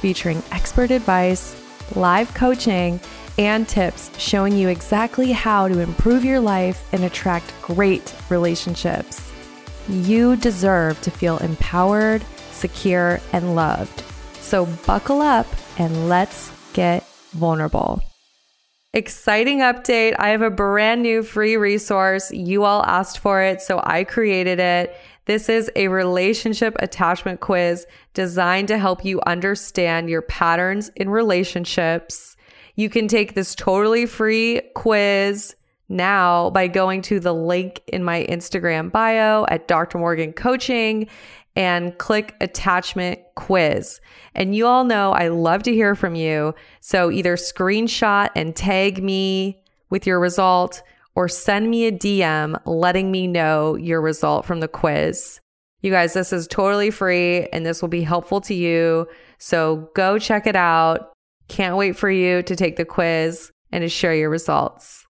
featuring expert advice, live coaching, and tips showing you exactly how to improve your life and attract great relationships. You deserve to feel empowered, secure, and loved. So buckle up and let's get vulnerable. Exciting update. I have a brand new free resource. You all asked for it, so I created it. This is a relationship attachment quiz designed to help you understand your patterns in relationships. You can take this totally free quiz now by going to the link in my Instagram bio at Dr. Morgan Coaching and click attachment quiz. And you all know I love to hear from you. So either screenshot and tag me with your result or send me a DM letting me know your result from the quiz. You guys, this is totally free and this will be helpful to you. So go check it out. Can't wait for you to take the quiz and to share your results.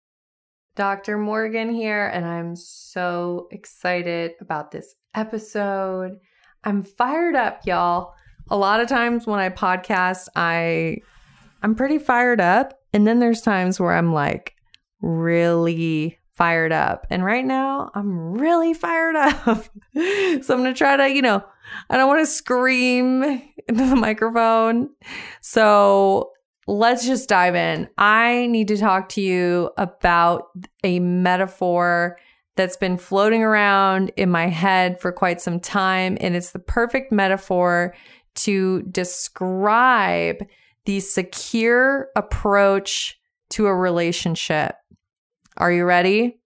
Dr. Morgan here, and I'm so excited about this episode. I'm fired up, y'all. A lot of times when I podcast, I I'm pretty fired up, and then there's times where I'm like, really fired up. And right now, I'm really fired up. so I'm going to try to, you know, I don't want to scream into the microphone. So let's just dive in. I need to talk to you about a metaphor that's been floating around in my head for quite some time. And it's the perfect metaphor to describe the secure approach to a relationship. Are you ready?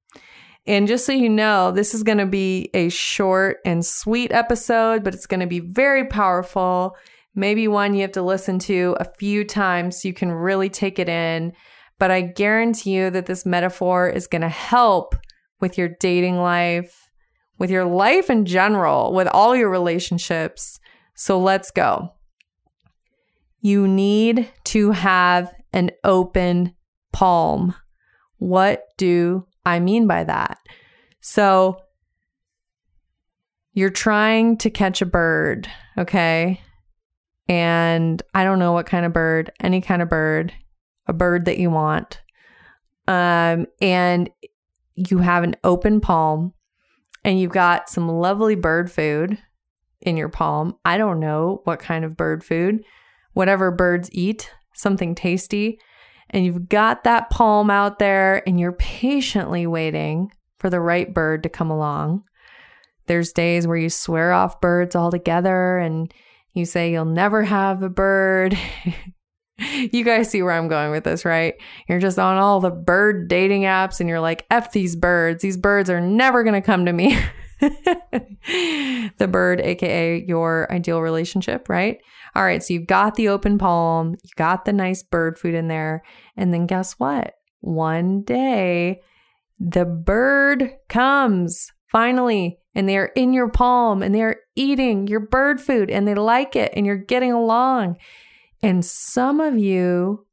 And just so you know, this is going to be a short and sweet episode, but it's going to be very powerful. Maybe one you have to listen to a few times so you can really take it in. But I guarantee you that this metaphor is going to help with your dating life, with your life in general, with all your relationships. So let's go. You need to have an open palm. What do I mean by that? So, you're trying to catch a bird, okay? And I don't know what kind of bird, any kind of bird, a bird that you want. Um, and you have an open palm and you've got some lovely bird food in your palm. I don't know what kind of bird food, whatever birds eat, something tasty and you've got that palm out there and you're patiently waiting for the right bird to come along. There's days where you swear off birds altogether and you say you'll never have a bird. you guys see where I'm going with this, right? You're just on all the bird dating apps and you're like, F these birds. These birds are never going to come to me. the bird, aka your ideal relationship, right? All right, so you've got the open palm, you got the nice bird food in there, and then guess what? One day the bird comes finally, and they're in your palm and they're eating your bird food and they like it and you're getting along. And some of you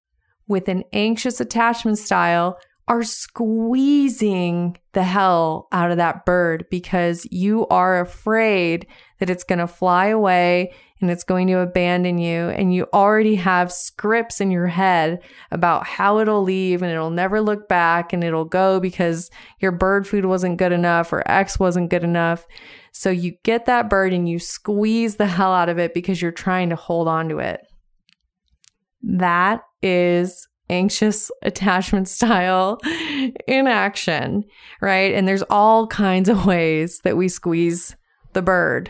with an anxious attachment style are squeezing the hell out of that bird because you are afraid that it's going to fly away and it's going to abandon you. And you already have scripts in your head about how it'll leave and it'll never look back and it'll go because your bird food wasn't good enough or X wasn't good enough. So you get that bird and you squeeze the hell out of it because you're trying to hold on to it. That is anxious attachment style in action, right? And there's all kinds of ways that we squeeze the bird,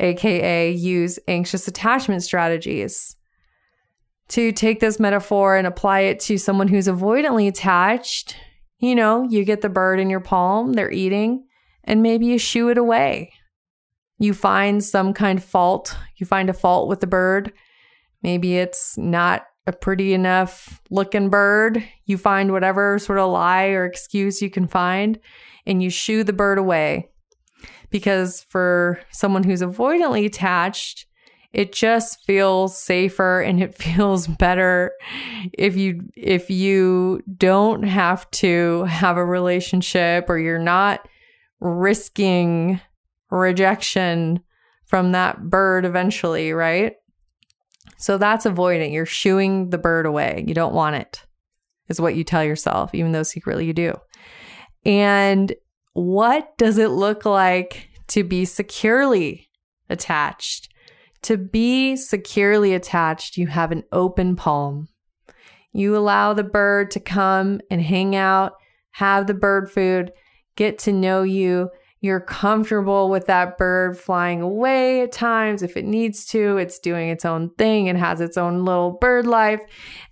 aka use anxious attachment strategies. To take this metaphor and apply it to someone who's avoidantly attached, you know, you get the bird in your palm, they're eating, and maybe you shoo it away. You find some kind of fault, you find a fault with the bird. Maybe it's not a pretty enough looking bird, you find whatever sort of lie or excuse you can find and you shoo the bird away. Because for someone who's avoidantly attached, it just feels safer and it feels better if you if you don't have to have a relationship or you're not risking rejection from that bird eventually, right? So that's avoidant. You're shooing the bird away. You don't want it, is what you tell yourself, even though secretly you do. And what does it look like to be securely attached? To be securely attached, you have an open palm. You allow the bird to come and hang out, have the bird food, get to know you, you're comfortable with that bird flying away at times if it needs to. It's doing its own thing and has its own little bird life.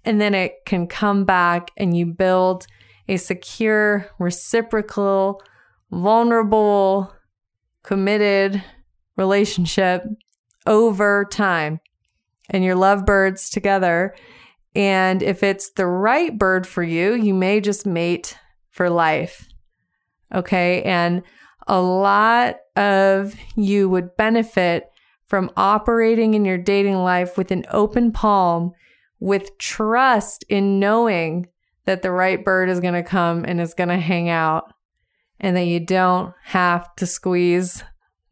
And then it can come back and you build a secure, reciprocal, vulnerable, committed relationship over time. And you're lovebirds together. And if it's the right bird for you, you may just mate for life. Okay. And a lot of you would benefit from operating in your dating life with an open palm, with trust in knowing that the right bird is going to come and is going to hang out, and that you don't have to squeeze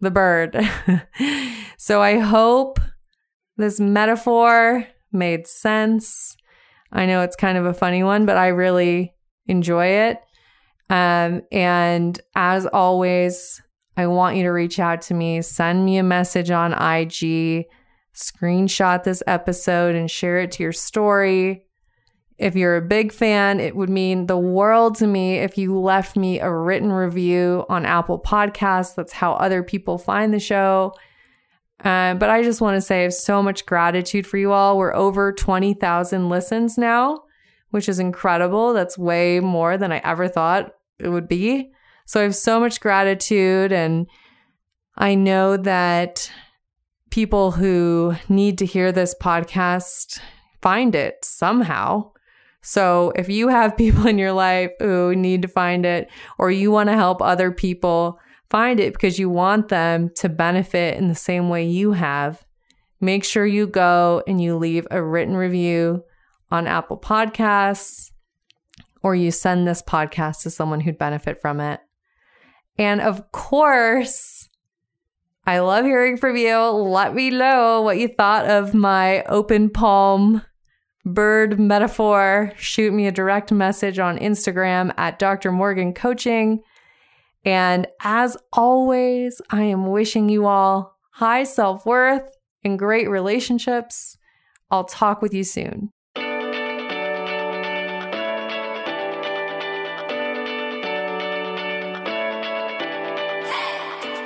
the bird. so I hope this metaphor made sense. I know it's kind of a funny one, but I really enjoy it. Um, and as always, I want you to reach out to me, send me a message on IG, screenshot this episode and share it to your story. If you're a big fan, it would mean the world to me if you left me a written review on Apple Podcasts. That's how other people find the show. Uh, but I just want to say I have so much gratitude for you all. We're over 20,000 listens now which is incredible. That's way more than I ever thought it would be. So I have so much gratitude. And I know that people who need to hear this podcast find it somehow. So if you have people in your life who need to find it, or you want to help other people find it because you want them to benefit in the same way you have, make sure you go and you leave a written review on Apple Podcasts, or you send this podcast to someone who'd benefit from it. And of course, I love hearing from you. Let me know what you thought of my open palm bird metaphor. Shoot me a direct message on Instagram at Dr. Morgan Coaching. And as always, I am wishing you all high self worth and great relationships. I'll talk with you soon.